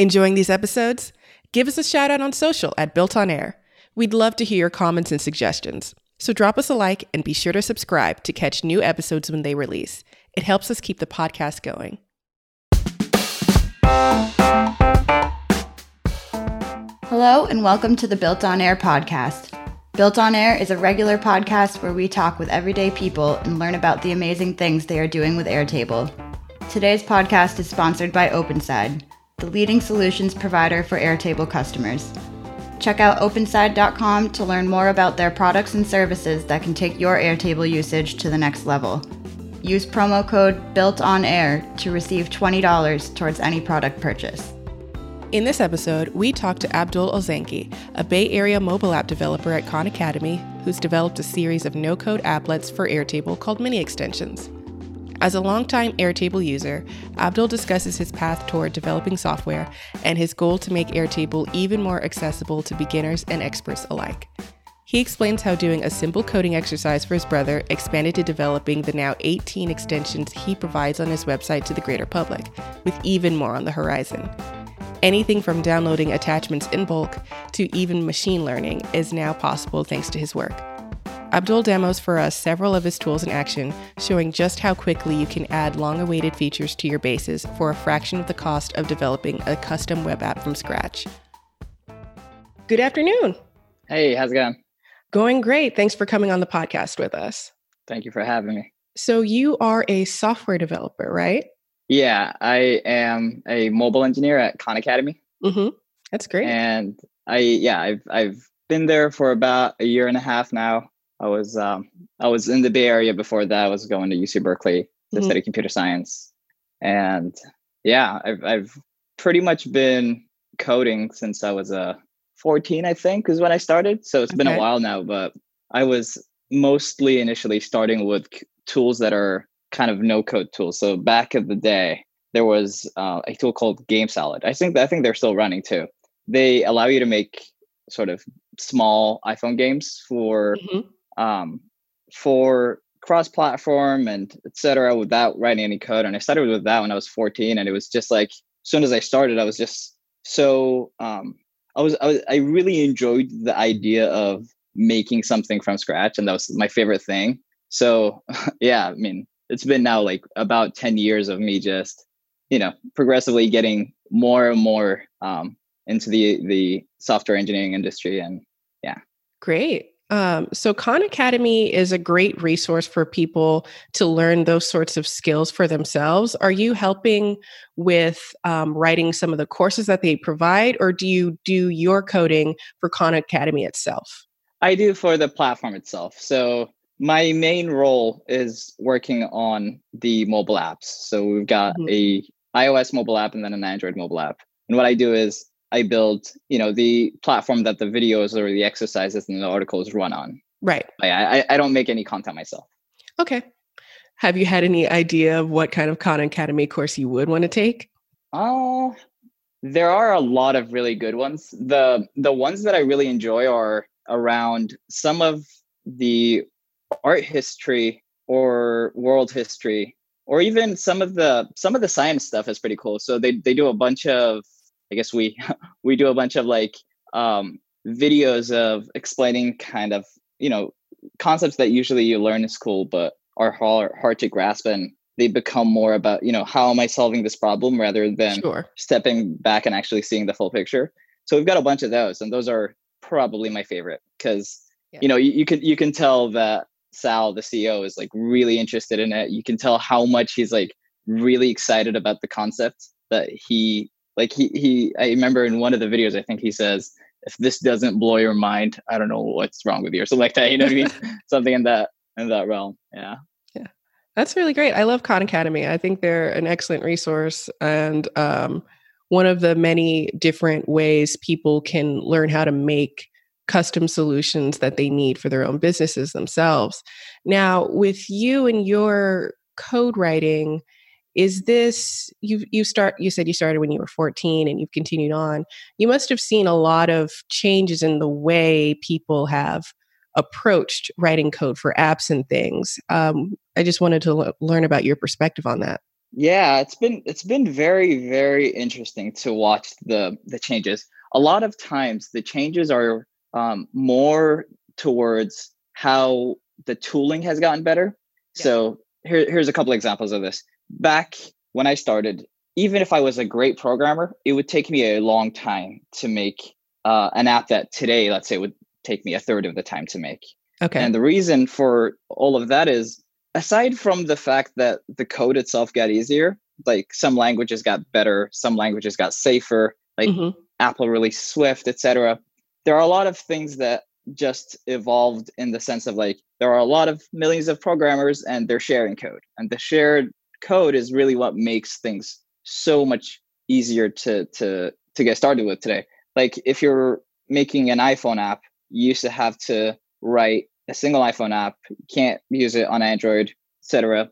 Enjoying these episodes? Give us a shout out on social at Built on Air. We'd love to hear your comments and suggestions. So drop us a like and be sure to subscribe to catch new episodes when they release. It helps us keep the podcast going. Hello, and welcome to the Built on Air podcast. Built on Air is a regular podcast where we talk with everyday people and learn about the amazing things they are doing with Airtable. Today's podcast is sponsored by OpenSide, the leading solutions provider for Airtable customers. Check out openside.com to learn more about their products and services that can take your Airtable usage to the next level. Use promo code BUILTONAIR to receive $20 towards any product purchase. In this episode, we talk to Abdul Olzanki, a Bay Area mobile app developer at Khan Academy, who's developed a series of no code applets for Airtable called Mini Extensions. As a longtime Airtable user, Abdul discusses his path toward developing software and his goal to make Airtable even more accessible to beginners and experts alike. He explains how doing a simple coding exercise for his brother expanded to developing the now 18 extensions he provides on his website to the greater public, with even more on the horizon. Anything from downloading attachments in bulk to even machine learning is now possible thanks to his work. Abdul demos for us several of his tools in action, showing just how quickly you can add long awaited features to your bases for a fraction of the cost of developing a custom web app from scratch. Good afternoon. Hey, how's it going? Going great. Thanks for coming on the podcast with us. Thank you for having me. So, you are a software developer, right? Yeah, I am a mobile engineer at Khan Academy. Mm-hmm. That's great. And I, yeah, I've I've been there for about a year and a half now. I was um, I was in the Bay Area before that. I was going to UC Berkeley to Mhm. study computer science, and yeah, I've I've pretty much been coding since I was uh, 14, I think, is when I started. So it's been a while now, but I was mostly initially starting with c- tools that are kind of no code tools. So back in the day, there was uh, a tool called GameSalad. I think I think they're still running too. They allow you to make sort of small iPhone games for Mhm. Um, for cross-platform and etc. without writing any code. And I started with that when I was 14, and it was just like as soon as I started, I was just so um, I was I was I really enjoyed the idea of making something from scratch, and that was my favorite thing. So yeah, I mean, it's been now like about 10 years of me just you know progressively getting more and more um, into the the software engineering industry and yeah Great. Um, so, Khan Academy is a great resource for people to learn those sorts of skills for themselves. Are you helping with um, writing some of the courses that they provide, or do you do your coding for Khan Academy itself? I do for the platform itself. So my main role is working on the mobile apps. So we've got Mhm. a iOS mobile app and then an Android mobile app. And what I do is I build, you know, the platform that the videos or the exercises and the articles run on. Right. I I, I don't make any content myself. Okay. Have you had any idea of what kind of Khan Academy course you would want to take? Oh, there are a lot of really good ones. The the ones that I really enjoy are around some of the art history or world history or even some of the some of the science stuff is pretty cool. So they they do a bunch of I guess we we do a bunch of like um videos of explaining kind of, you know, concepts that usually you learn in school but are hard hard to grasp and they become more about, you know, how am I solving this problem rather than Sure. stepping back and actually seeing the full picture. So we've got a bunch of those, and those are probably my favorite because Yeah. you know you, you can you can tell that Sal, the CEO, is like really interested in it. You can tell how much he's like really excited about the concept that he like he he. I remember in one of the videos, I think he says, "If this doesn't blow your mind, I don't know what's wrong with you," or something like that. You know what I mean? something in that in that realm. Yeah. Yeah. That's really great. I love Khan Academy. I think they're an excellent resource and um, one of the many different ways people can learn how to make custom solutions that they need for their own businesses themselves. Now, with you and your code writing, is this you you start you said you started when you were 14 and you've continued on. You must have seen a lot of changes in the way people have approached writing code for apps and things. Um, I just wanted to l- learn about your perspective on that. Yeah, it's been it's been very very interesting to watch the the changes. A lot of times the changes are um, more towards how the tooling has gotten better. Yeah. So here, here's a couple examples of this. Back when I started, even if I was a great programmer, it would take me a long time to make uh, an app that today, let's say, would take me a third of the time to make. Okay. And the reason for all of that is aside from the fact that the code itself got easier, like some languages got better, some languages got safer, like mm-hmm. Apple released Swift, etc. There are a lot of things that just evolved in the sense of like there are a lot of millions of programmers and they're sharing code. And the shared code is really what makes things so much easier to to to get started with today. Like if you're making an iPhone app, you used to have to write a single iPhone app, you can't use it on Android, etc.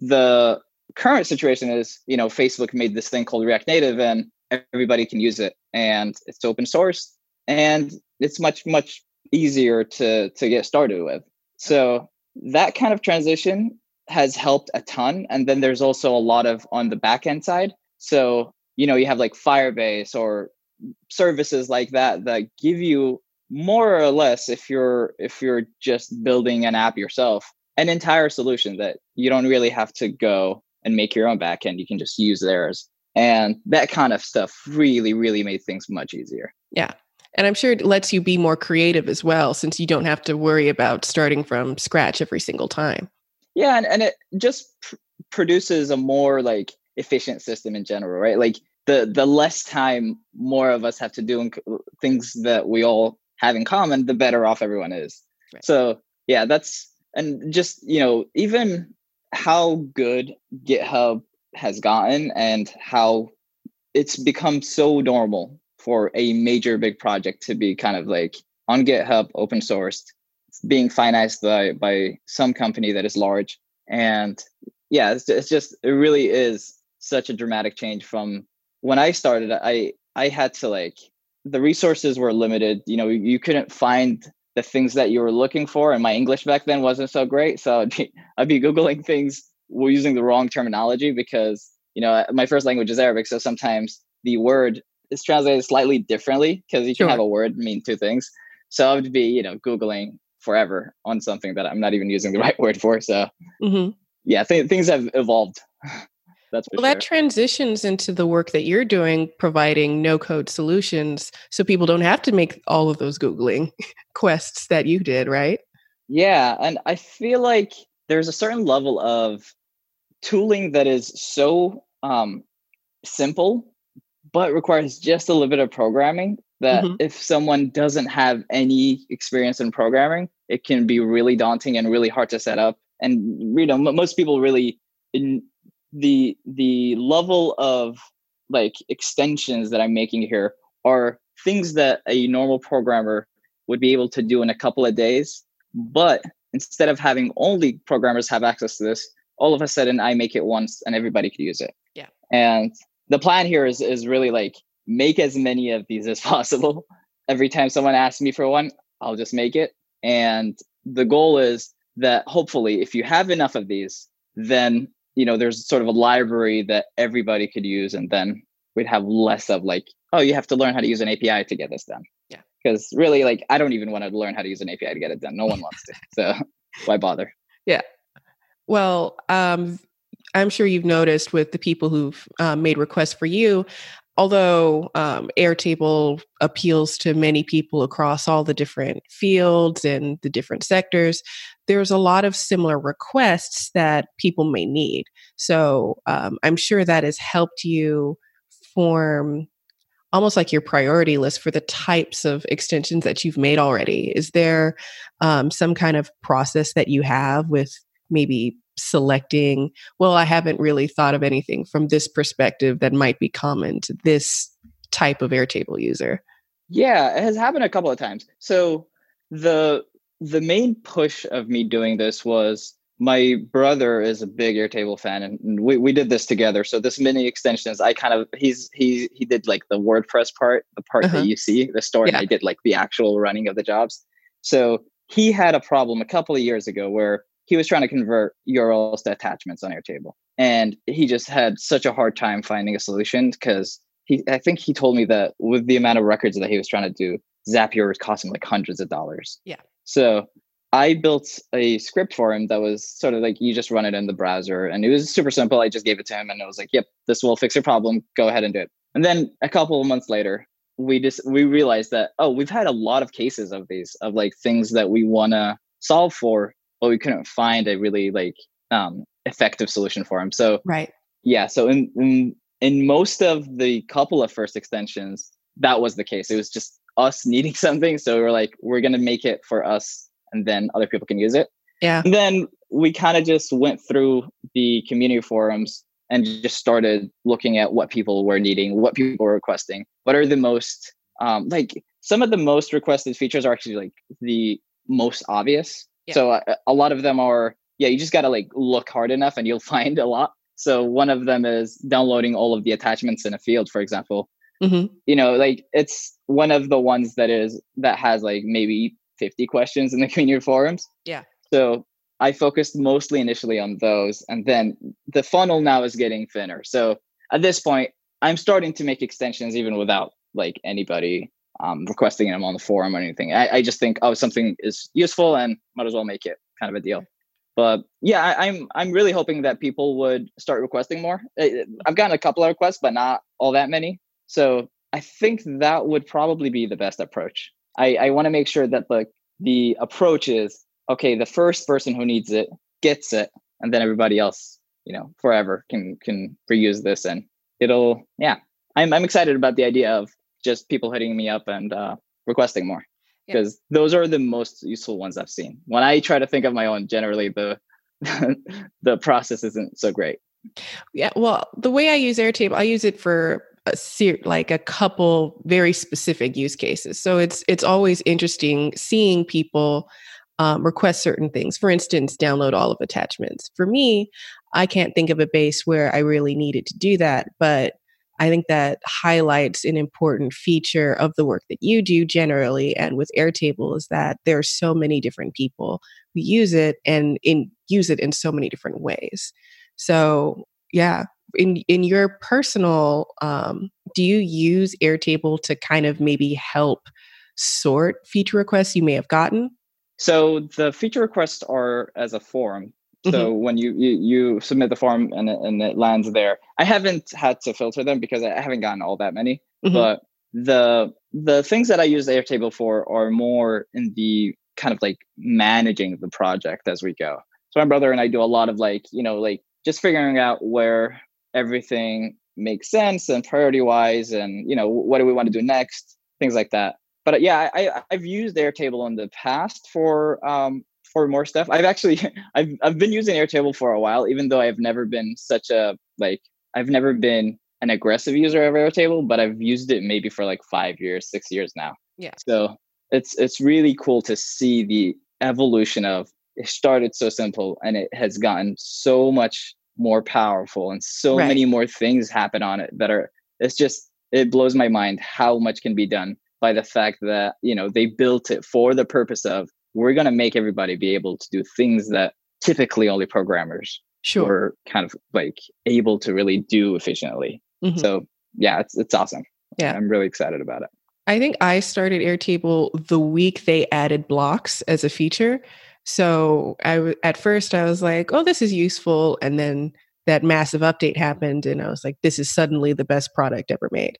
The current situation is, you know, Facebook made this thing called React Native and everybody can use it and it's open source and it's much much easier to to get started with. So that kind of transition has helped a ton. And then there's also a lot of on the back end side. So, you know, you have like Firebase or services like that that give you more or less if you're if you're just building an app yourself an entire solution that you don't really have to go and make your own backend you can just use theirs. And that kind of stuff really really made things much easier. Yeah. And i'm sure it lets you be more creative as well since you don't have to worry about starting from scratch every single time yeah and, and it just pr- produces a more like efficient system in general right like the the less time more of us have to do things that we all have in common, the better off everyone is. Right. So yeah, that's and just you know even how good GitHub has gotten and how it's become so normal for a major big project to be kind of like on GitHub, open sourced, being financed by by some company that is large, and yeah, it's, it's just it really is such a dramatic change from when I started. I I had to like the resources were limited. You know, you couldn't find the things that you were looking for, and my English back then wasn't so great. So I'd be, I'd be googling things using the wrong terminology because you know my first language is Arabic, so sometimes the word is translated slightly differently because you can have a word mean two things. So I would be you know googling forever on something that I'm not even using the right word for. So mm-hmm. yeah, th- things have evolved. That's well, sure. that transitions into the work that you're doing, providing no code solutions so people don't have to make all of those Googling quests that you did, right? Yeah. And I feel like there's a certain level of tooling that is so um, simple, but requires just a little bit of programming that mm-hmm. if someone doesn't have any experience in programming, it can be really daunting and really hard to set up. And you know, most people really in, the the level of like extensions that I'm making here are things that a normal programmer would be able to do in a couple of days. But instead of having only programmers have access to this, all of a sudden I make it once and everybody could use it. Yeah. And the plan here is is really like make as many of these as possible. Every time someone asks me for one, I'll just make it. And the goal is that hopefully if you have enough of these, then you know there's sort of a library that everybody could use and then we'd have less of like oh you have to learn how to use an api to get this done. Yeah. Because really like i don't even want to learn how to use an api to get it done. No one wants to so why bother? Yeah. Well um i'm sure you've noticed with the people who've uh, made requests for you although um, Airtable appeals to many people across all the different fields and the different sectors, there's a lot of similar requests that people may need. So um, I'm sure that has helped you form almost like your priority list for the types of extensions that you've made already. Is there um, some kind of process that you have with maybe selecting, well, I haven't really thought of anything from this perspective that might be common to this type of Airtable user? Yeah, it has happened a couple of times. So the the main push of me doing this was my brother is a big Airtable fan, and we, we did this together. So this mini extensions, I kind of he's he he did like the WordPress part, the part uh-huh. that you see, the story. Yeah. I did like the actual running of the jobs. So he had a problem a couple of years ago where he was trying to convert URLs to attachments on Airtable. And he just had such a hard time finding a solution because he I think he told me that with the amount of records that he was trying to do, Zapier was costing like hundreds of dollars. Yeah. So I built a script for him that was sort of like you just run it in the browser and it was super simple. I just gave it to him and it was like, yep, this will fix your problem. Go ahead and do it. And then a couple of months later, we just we realized that oh, we've had a lot of cases of these of like things that we want to solve for, but we couldn't find a really like um effective solution for him. So right. Yeah. So in, in in most of the couple of first extensions, that was the case. It was just us needing something. So we're like, we're gonna make it for us and then other people can use it. Yeah. And then we kind of just went through the community forums and just started looking at what people were needing, what people were requesting, what are the most um, like some of the most requested features are actually like the most obvious. Yeah. So uh, a lot of them are yeah, you just got to like look hard enough and you'll find a lot. So one of them is downloading all of the attachments in a field, for example. Mm-hmm. You know, like it's one of the ones that is that has like maybe 50 questions in the community forums. Yeah. So I focused mostly initially on those. And then the funnel now is getting thinner. So at this point, I'm starting to make extensions even without like anybody um, requesting them on the forum or anything. I, I just think, oh, something is useful and might as well make it kind of a deal. But yeah I, am I'm, I'm really hoping that people would start requesting more. I've gotten a couple of requests but not all that many. So i think that would probably be the best approach. I, I want to make sure that the the approach is okay the first person who needs it gets it and then everybody else you know forever can can reuse this and it'll yeah. I'm, I'm excited about the idea of just people hitting me up and uh, requesting more because yeah. those are the most useful ones I've seen. When I try to think of my own, generally the the process isn't so great. Yeah, well, the way I use Airtable, I use it for a ser- like a couple very specific use cases. So it's it's always interesting seeing people um, request certain things. For instance, download all of attachments. For me, I can't think of a base where I really needed to do that, but I think that highlights an important feature of the work that you do generally and with Airtable is that there are so many different people who use it and in use it in so many different ways. So yeah, in in your personal um, do you use Airtable to kind of maybe help sort feature requests you may have gotten? So the feature requests are as a form so mm-hmm. when you, you you submit the form and it, and it lands there, I haven't had to filter them because I haven't gotten all that many. Mm-hmm. But the the things that I use Airtable for are more in the kind of like managing the project as we go. So my brother and I do a lot of like you know like just figuring out where everything makes sense and priority wise, and you know what do we want to do next, things like that. But yeah, I, I've used Airtable in the past for um, for more stuff. I've actually I've I've been using Airtable for a while, even though I've never been such a like I've never been an aggressive user of Airtable, but I've used it maybe for like five years, six years now. Yeah. So it's it's really cool to see the evolution of it started so simple and it has gotten so much more powerful and so right. many more things happen on it that are it's just it blows my mind how much can be done by the fact that you know they built it for the purpose of we're going to make everybody be able to do things that typically only programmers sure. were kind of like able to really do efficiently. Mm-hmm. So yeah, it's it's awesome. Yeah, I'm really excited about it. I think I started Airtable the week they added blocks as a feature. So I w- at first I was like, "Oh, this is useful," and then that massive update happened, and I was like, "This is suddenly the best product ever made."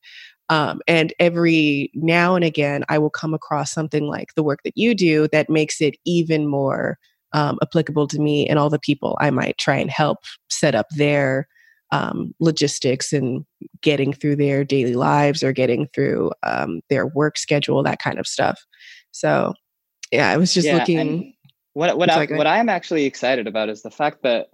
Um, and every now and again, I will come across something like the work that you do that makes it even more um, applicable to me and all the people I might try and help set up their um, logistics and getting through their daily lives or getting through um, their work schedule, that kind of stuff. So, yeah, I was just yeah, looking. What what I, what I'm actually excited about is the fact that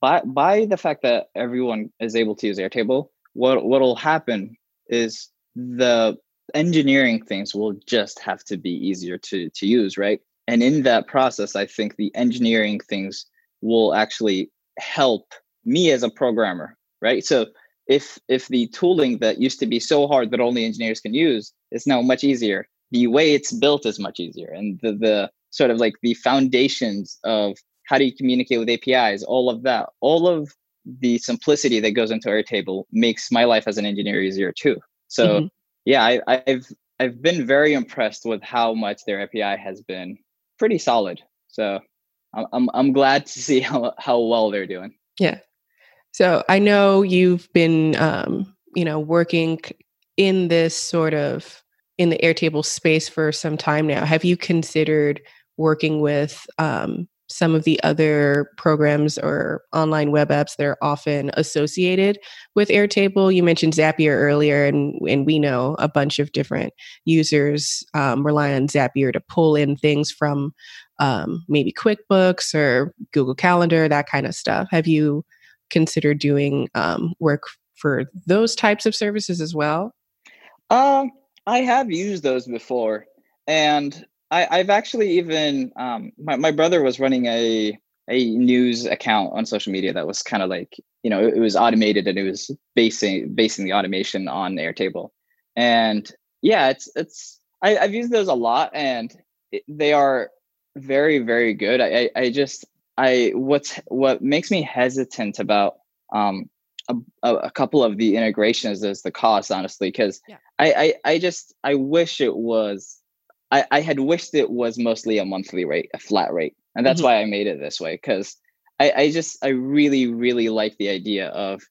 by by the fact that everyone is able to use Airtable, what what'll happen is the engineering things will just have to be easier to to use right? And in that process i think the engineering things will actually help me as a programmer right? So if if the tooling that used to be so hard that only engineers can use is now much easier the way it's built is much easier. And the, the sort of like the foundations of how do you communicate with apis all of that all of the simplicity that goes into airtable makes my life as an engineer easier too so mm-hmm. yeah I, i've i've been very impressed with how much their api has been pretty solid so i'm i'm, I'm glad to see how, how well they're doing yeah so i know you've been um you know working in this sort of in the Airtable space for some time now. Have you considered working with um, some of the other programs or online web apps that are often associated with Airtable. You mentioned Zapier earlier, and, and we know a bunch of different users um, rely on Zapier to pull in things from um, maybe QuickBooks or Google Calendar, that kind of stuff. Have you considered doing um, work for those types of services as well? Um, I have used those before, and I, have actually even um, my my brother was running a a news account on social media that was kind of like you know it, it was automated and it was basing basing the automation on Airtable, and yeah, it's it's I, have used those a lot and it, they are very very good. I, I just I what's what makes me hesitant about um a, a couple of the integrations is the cost honestly because yeah. I, I i just i wish it was I, I had wished it was mostly a monthly rate a flat rate. And that's mm-hmm. why i made it this way because I, I just i really really like the idea of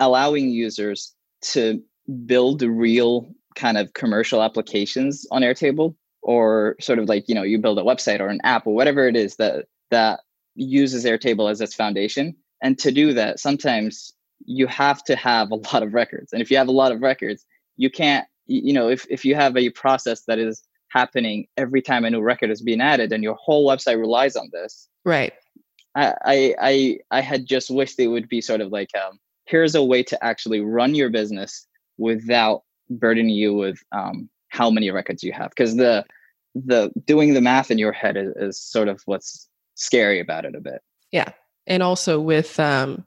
allowing users to build real kind of commercial applications on airtable or sort of like you know you build a website or an app or whatever it is that that uses airtable as its foundation. And to do that sometimes you have to have a lot of records. And if you have a lot of records you can't you know if, if you have a process that is happening every time a new record is being added and your whole website relies on this. Right. I i i had just wished it would be sort of like um, here's a way to actually run your business without burdening you with um, how many records you have because the the doing the math in your head is, is sort of what's scary about it a bit. Yeah. And also with um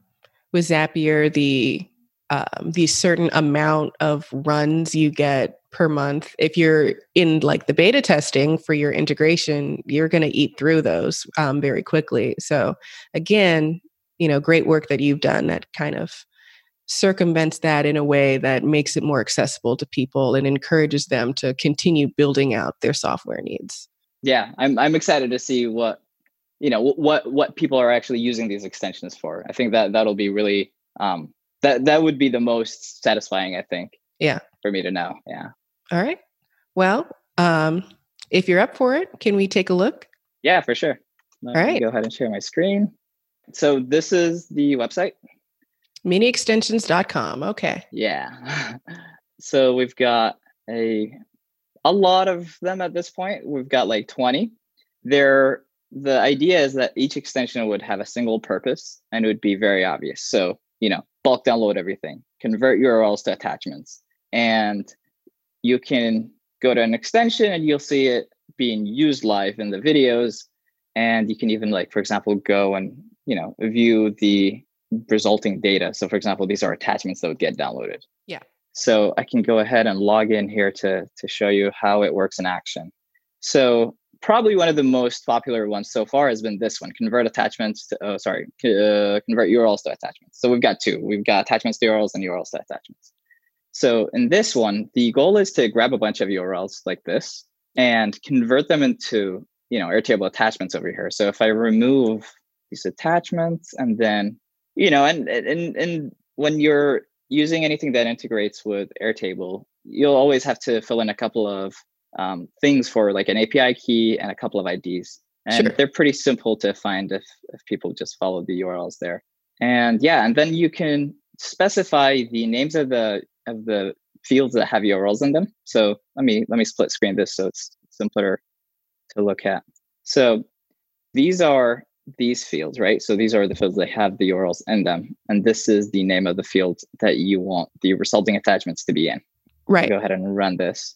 with Zapier, the um, the certain amount of runs you get per month. If you're in like the beta testing for your integration, you're going to eat through those um, very quickly. So again, you know, great work that you've done that kind of circumvents that in a way that makes it more accessible to people and encourages them to continue building out their software needs. Yeah, I'm I'm excited to see what you know what what people are actually using these extensions for i think that that'll be really um that that would be the most satisfying i think yeah for me to know yeah all right. Well um if you're up for it can we take a look? Yeah for sure. Let all right. go ahead and share my screen. So this is the website. Miniextensions.com okay. Yeah. So we've got a a lot of them at this point. We've got like 20 they're the idea is that each extension would have a single purpose and it would be very obvious. So, you know, bulk download everything, convert URLs to attachments, and you can go to an extension and you'll see it being used live in the videos. And you can even like, for example, go and, you know, view the resulting data. So for example, these are attachments that would get downloaded. Yeah. So I can go ahead and log in here to, to show you how it works in action. So probably one of the most popular ones so far has been this one convert attachments to oh sorry uh, convert urls to attachments so we've got two we've got attachments to urls and urls to attachments so in this one the goal is to grab a bunch of urls like this and convert them into you know airtable attachments over here so if i remove these attachments and then you know and and and when you're using anything that integrates with airtable you'll always have to fill in a couple of um, things for like an API key and a couple of IDs. And sure. they're pretty simple to find if, if people just follow the URLs there. And yeah, and then you can specify the names of the of the fields that have URLs in them. So let me let me split screen this so it's simpler to look at. So these are these fields, right? So these are the fields that have the URLs in them. And this is the name of the field that you want the resulting attachments to be in. Right. Go ahead and run this.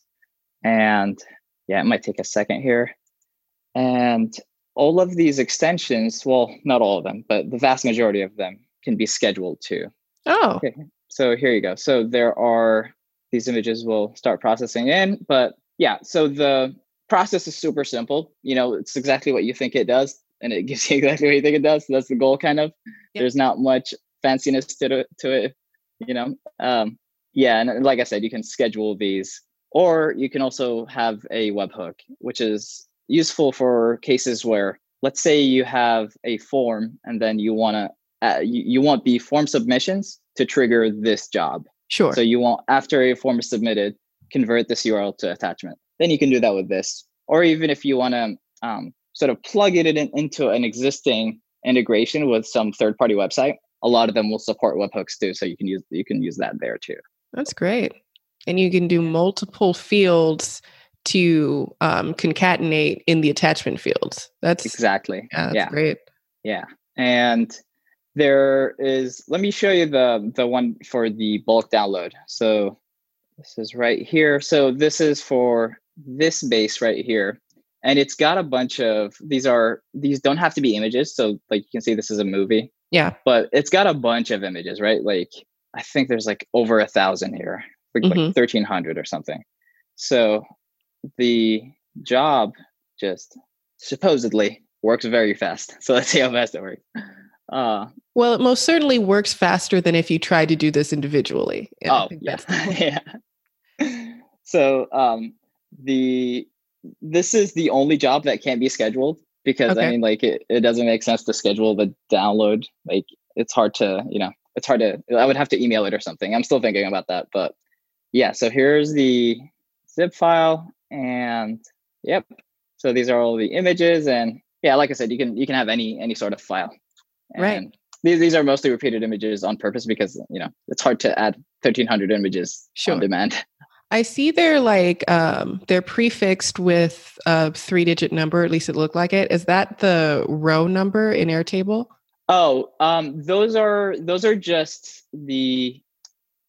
And yeah, it might take a second here. And all of these extensions, well, not all of them, but the vast majority of them can be scheduled too. Oh. Okay. So here you go. So there are these images will start processing in, but yeah, so the process is super simple. You know, it's exactly what you think it does. and it gives you exactly what you think it does. So that's the goal, kind of. Yep. There's not much fanciness to, to it, you know. Um, yeah, and like I said, you can schedule these, or you can also have a webhook, which is useful for cases where, let's say, you have a form, and then you want to uh, you, you want the form submissions to trigger this job. Sure. So you want after a form is submitted, convert this URL to attachment. Then you can do that with this, or even if you want to um, sort of plug it in, into an existing integration with some third-party website, a lot of them will support webhooks too. So you can use you can use that there too. That's great. And you can do multiple fields to um, concatenate in the attachment fields. That's exactly. Yeah, that's yeah. great. Yeah. And there is, let me show you the, the one for the bulk download. So this is right here. So this is for this base right here. And it's got a bunch of, these are, these don't have to be images. So like you can see this is a movie. Yeah. But it's got a bunch of images, right? Like I think there's like over a thousand here, like, mm-hmm. like 1300 or something. So the job just supposedly works very fast. So let's see how fast it works. Uh, well, it most certainly works faster than if you tried to do this individually. oh, yeah. yeah. So um, the this is the only job that can't be scheduled because okay. I mean, like, it, it doesn't make sense to schedule the download. Like, it's hard to, you know, it's hard to, I would have to email it or something. I'm still thinking about that. But yeah, so here's the zip file and yep. So these are all the images and yeah, like I said, you can, you can have any, any sort of file. Right. These, these are mostly repeated images on purpose because, you know, it's hard to add 1300 images sure. on demand. I see they're like um, they're prefixed with a three digit number, at least it looked like it. Is that the row number in Airtable? Oh, um, those are those are just the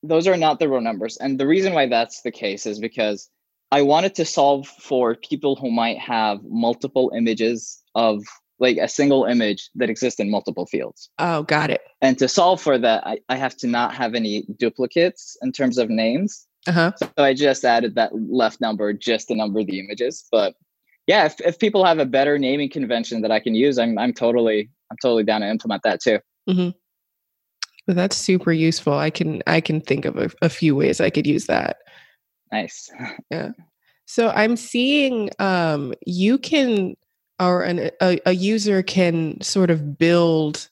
those are not the row numbers. And the reason why that's the case is because I wanted to solve for people who might have multiple images of like a single image that exists in multiple fields. Oh, got it. And to solve for that, I, I have to not have any duplicates in terms of names. Uh-huh. So I just added that left number just to number the images. But yeah, if, if people have a better naming convention that I can use, I'm I'm totally I'm totally down to implement that too. Mm-hmm. Well, that's super useful. I can I can think of a, a few ways I could use that. Nice. yeah. So I'm seeing um, you can or an, a, a user can sort of build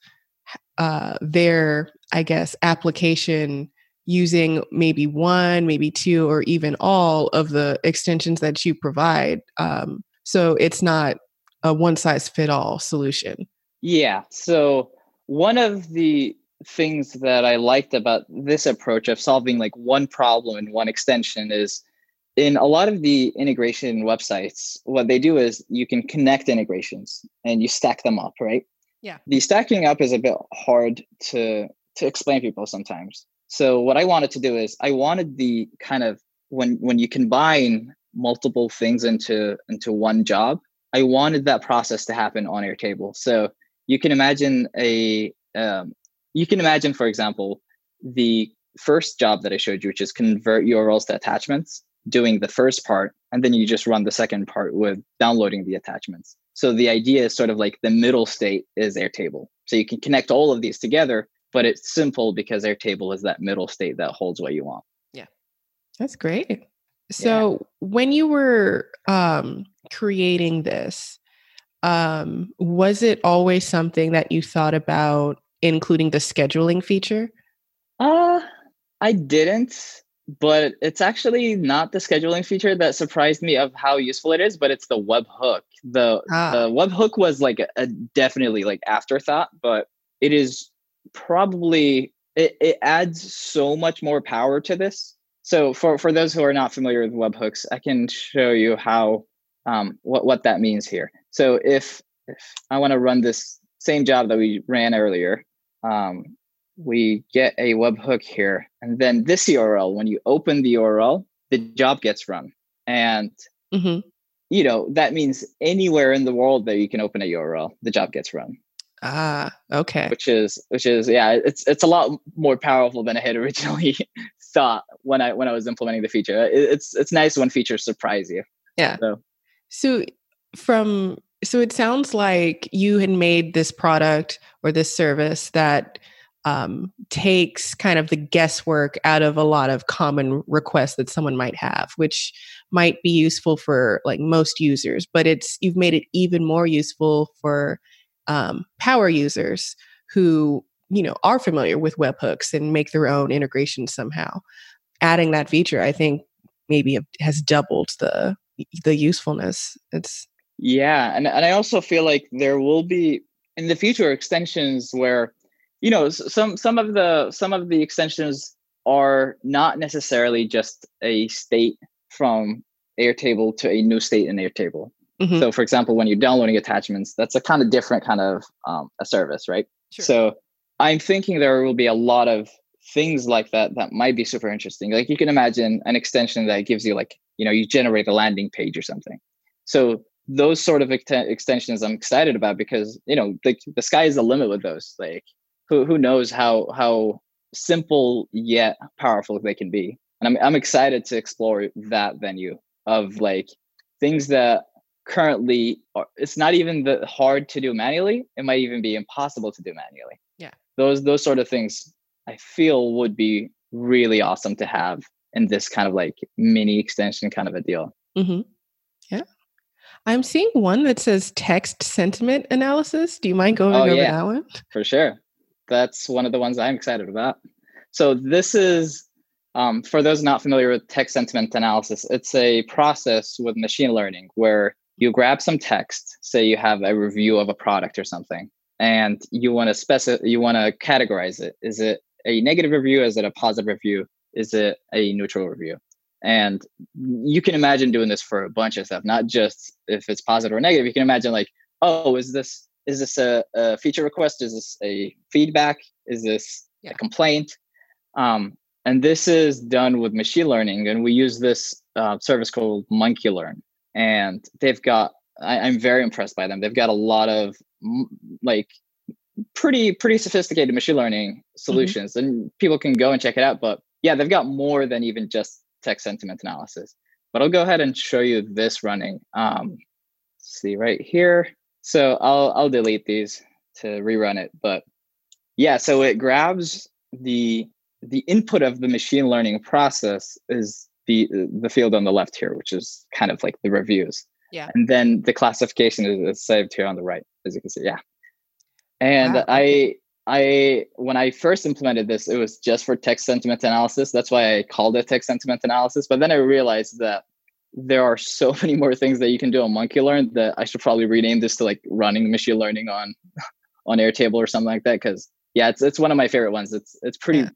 uh, their, I guess, application using maybe one, maybe two, or even all of the extensions that you provide. Um, so it's not a one size fit all solution. Yeah. So one of the things that I liked about this approach of solving like one problem in one extension is in a lot of the integration websites, what they do is you can connect integrations and you stack them up, right? Yeah. The stacking up is a bit hard to to explain people sometimes. So what I wanted to do is I wanted the kind of when when you combine multiple things into into one job, I wanted that process to happen on Airtable. So you can imagine a um, you can imagine, for example, the first job that I showed you, which is convert URLs to attachments doing the first part and then you just run the second part with downloading the attachments. So the idea is sort of like the middle state is airtable. So you can connect all of these together but it's simple because airtable is that middle state that holds what you want. Yeah. That's great. So yeah. when you were um, creating this um, was it always something that you thought about including the scheduling feature? Uh i didn't but it's actually not the scheduling feature that surprised me of how useful it is but it's the webhook the ah. the webhook was like a, a, definitely like afterthought but it is probably it, it adds so much more power to this. So for for those who are not familiar with webhooks i can show you how um what what that means here. So if if i want to run this same job that we ran earlier um we get a webhook here. And then this URL, when you open the URL, the job gets run. And mm-hmm. you know, that means anywhere in the world that you can open a URL, the job gets run. Ah, okay. Which is which is yeah, it's it's a lot more powerful than I had originally thought when I when I was implementing the feature. It, it's it's nice when features surprise you. Yeah. So, so from So it sounds like you had made this product or this service that um, takes kind of the guesswork out of a lot of common requests that someone might have, which might be useful for like most users, but it's you've made it even more useful for um, power users who you know are familiar with webhooks and make their own integration somehow. Adding that feature, I think, maybe has doubled the the usefulness. It's yeah, and and I also feel like there will be in the future extensions where you know some some of the some of the extensions are not necessarily just a state from airtable to a new state in airtable mm-hmm. so for example when you're downloading attachments that's a kind of different kind of um, a service right sure. so i'm thinking there will be a lot of things like that that might be super interesting like you can imagine an extension that gives you like you know you generate a landing page or something so those sort of ex- extensions i'm excited about because you know the, the sky is the limit with those like who who knows how how simple yet powerful they can be. And I'm I'm excited to explore that venue of like things that currently are, it's not even the hard to do manually. It might even be impossible to do manually. Yeah. Those those sort of things I feel would be really awesome to have in this kind of like mini extension kind of a deal. Mm-hmm. Yeah. I'm seeing one that says text sentiment analysis. Do you mind going oh, over yeah, that one? For sure that's one of the ones I'm excited about. So this is um, for those not familiar with text sentiment analysis, it's a process with machine learning where you grab some text, say you have a review of a product or something, and you want to specify, you want to categorize it. Is it a negative review? Is it a positive review? Is it a neutral review? And you can imagine doing this for a bunch of stuff, not just if it's positive or negative. You can imagine like, oh, is this is this a, a feature request? Is this a feedback? Is this yeah. a complaint? Um, and this is done with machine learning, and we use this uh, service called MonkeyLearn. And they've got, I, I'm very impressed by them. They've got a lot of like pretty pretty sophisticated machine learning mm-hmm. solutions, mm-hmm. and people can go and check it out. But yeah, they've got more than even just text sentiment analysis. But I'll go ahead and show you this running. Um, see right here. So I'll I'll delete these to rerun it. But yeah, so it grabs the the input of the machine learning process is the the field on the left here, which is kind of like the reviews. Yeah. And then the classification is, is saved here on the right, as you can see. Yeah. And wow. I I when I first implemented this, it was just for text sentiment analysis. That's why I called it text sentiment analysis. But then I realized that there are so many more things that you can do on MonkeyLearn that I should probably rename this to like running machine learning on on Airtable or something like that. Because yeah, it's it's one of my favorite ones. It's it's pretty yeah.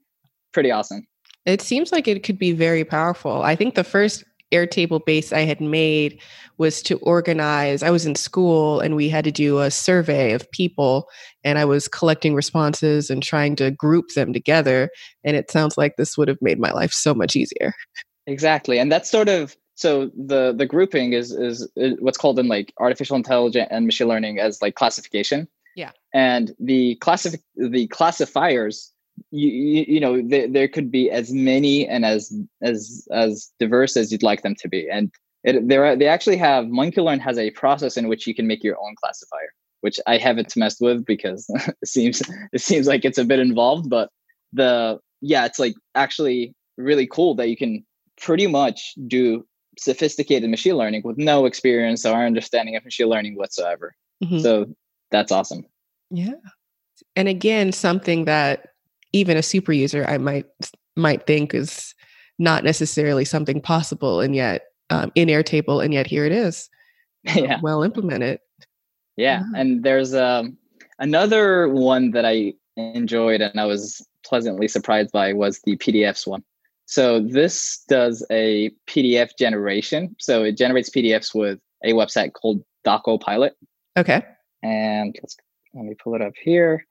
pretty awesome. It seems like it could be very powerful. I think the first Airtable base I had made was to organize. I was in school and we had to do a survey of people, and I was collecting responses and trying to group them together. And it sounds like this would have made my life so much easier. Exactly, and that's sort of so the the grouping is is what's called in like artificial intelligence and machine learning as like classification. Yeah. And the classif- the classifiers you, you, you know they, there could be as many and as as as diverse as you'd like them to be. And it, there they actually have MonkeyLearn has a process in which you can make your own classifier which i haven't messed with because it seems it seems like it's a bit involved but the yeah it's like actually really cool that you can pretty much do sophisticated machine learning with no experience or understanding of machine learning whatsoever. Mm-hmm. So that's awesome. Yeah. And again, something that even a super user I might might think is not necessarily something possible and yet um, in Airtable and yet here it is. yeah. Well implemented. Yeah. yeah. And there's um, another one that I enjoyed and I was pleasantly surprised by was the PDFs one. So this does a PDF generation. So it generates PDFs with a website called Docupilot. Okay. And let's let me pull it up here.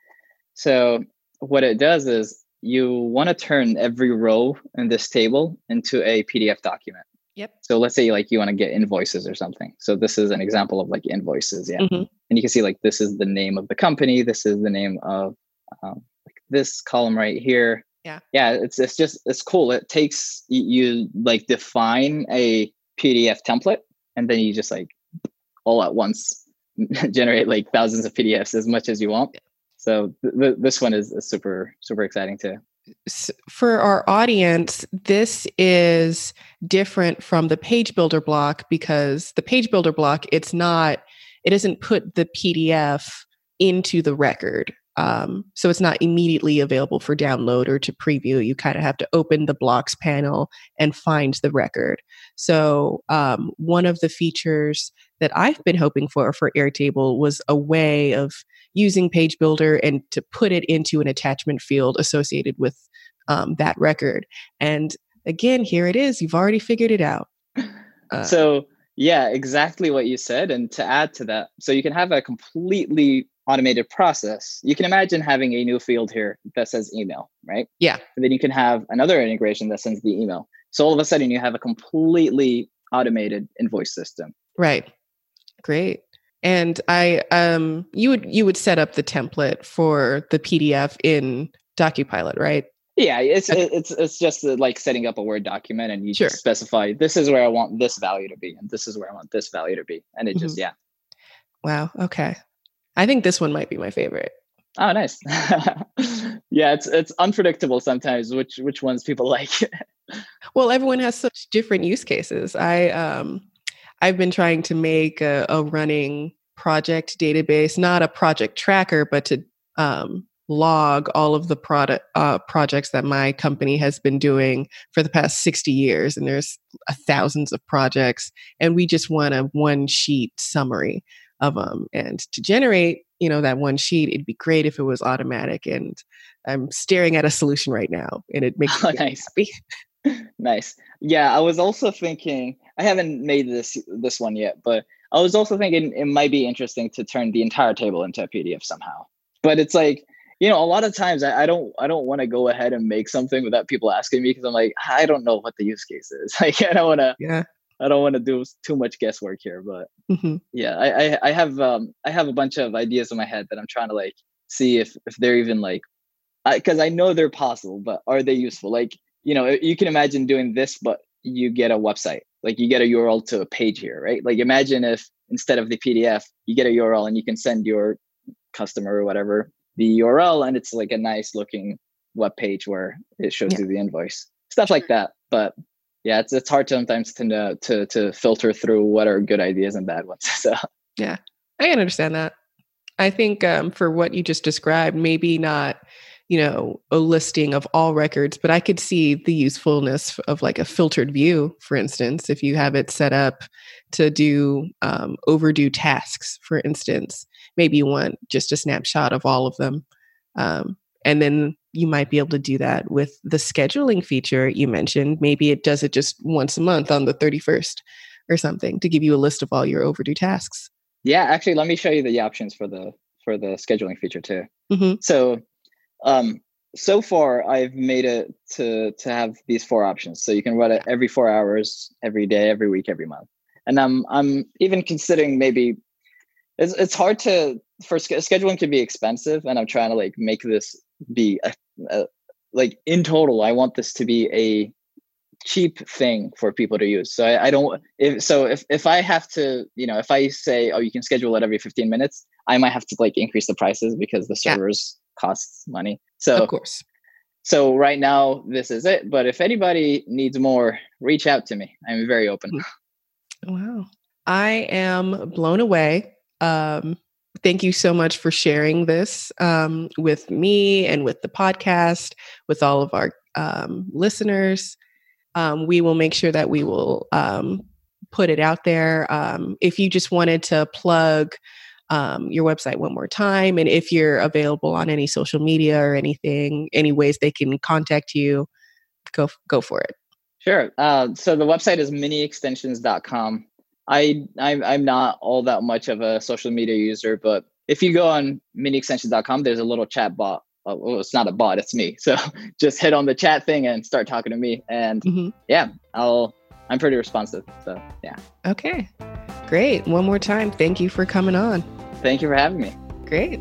So what it does is you want to turn every row in this table into a PDF document. Yep. So let's say like you want to get invoices or something. So this is an example of like invoices. Yeah. Mm-hmm. And you can see like this is the name of the company. This is the name of um, like this column right here yeah yeah it's it's just it's cool it takes you, you like define a pdf template and then you just like all at once generate like thousands of PDFs as much as you want. So th- th- this one is, is super super exciting too. For our audience, this is different from the page builder block because the page builder block it's not it doesn't put the PDF into the record. Um, so it's not immediately available for download or to preview. You kind of have to open the blocks panel and find the record. So um, one of the features that I've been hoping for for Airtable was a way of using Page Builder and to put it into an attachment field associated with um, that record. And again, here it is. You've already figured it out. Uh, so yeah, exactly what you said. And to add to that, so you can have a completely automated process. You can imagine having a new field here that says email, right? Yeah. And then you can have another integration that sends the email. So all of a sudden you have a completely automated invoice system. Right. Great. And I um you would you would set up the template for the PDF in Docupilot, right? Yeah, it's it's it's just like setting up a Word document and you sure. just specify this is where I want this value to be and this is where I want this value to be. And it mm-hmm. just yeah. Wow. Okay. I think this one might be my favorite. Oh, nice. yeah, it's it's unpredictable sometimes which which ones people like. well, everyone has such different use cases. I um I've been trying to make a, a running project database, not a project tracker, but to um, log all of the product uh, projects that my company has been doing for the past 60 years and there's uh, thousands of projects and we just want a one sheet summary of them. And to generate, you know, that one sheet, it'd be great if it was automatic. And I'm staring at a solution right now, and it makes oh, me nice. happy. nice. Yeah, I was also thinking. I haven't made this this one yet, but I was also thinking it might be interesting to turn the entire table into a PDF somehow. But it's like you know, a lot of times I, I don't I don't want to go ahead and make something without people asking me because I'm like I don't know what the use case is. Like I don't want to yeah I don't want to do too much guesswork here, but mm-hmm. yeah, I, I, I have um I have a bunch of ideas in my head that I'm trying to like see if if they're even like because I, I know they're possible, but are they useful? Like you know, you can imagine doing this, but you get a website, like you get a URL to a page here, right? Like imagine if instead of the PDF, you get a URL and you can send your customer or whatever the URL, and it's like a nice looking web page where it shows yeah. you the invoice, stuff like that. But yeah, it's it's hard sometimes to know, to to filter through what are good ideas and bad ones. So yeah, I can understand that. I think um, for what you just described, maybe not you know a listing of all records, but I could see the usefulness of like a filtered view, for instance, if you have it set up to do um, overdue tasks, for instance. Maybe you want just a snapshot of all of them. Um, and then you might be able to do that with the scheduling feature you mentioned. Maybe it does it just once a month on the 31st or something to give you a list of all your overdue tasks. Yeah, actually, let me show you the options for the for the scheduling feature too. Mm-hmm. So, um, so far I've made it to to have these four options. So you can run it every four hours, every day, every week, every month. And I'm I'm even considering maybe it's it's hard to for scheduling can be expensive, and I'm trying to like make this be a, a, like in total i want this to be a cheap thing for people to use. So I, I, don't if so if if i have to you know if i say oh you can schedule it every 15 minutes i might have to like increase the prices because the servers yeah. costs money. So of course. so right now this is it. But if anybody needs more reach out to me. I'm very open. Wow. I am blown away. Um thank you so much for sharing this um, with me and with the podcast, with all of our um, listeners. Um, we will make sure that we will um, put it out there. Um, if you just wanted to plug um, your website one more time, and if you're available on any social media or anything, any ways they can contact you, go go for it. Sure. Uh, so the website is miniextensions.com. I I'm, I'm not all that much of a social media user, but if you go on miniextensions.com, there's a little chat bot. Well, it's not a bot, it's me. So just hit on the chat thing and start talking to me. And mm-hmm. yeah, I'll I'm pretty responsive. So yeah. Okay. Great. One more time. Thank you for coming on. Thank you for having me. Great.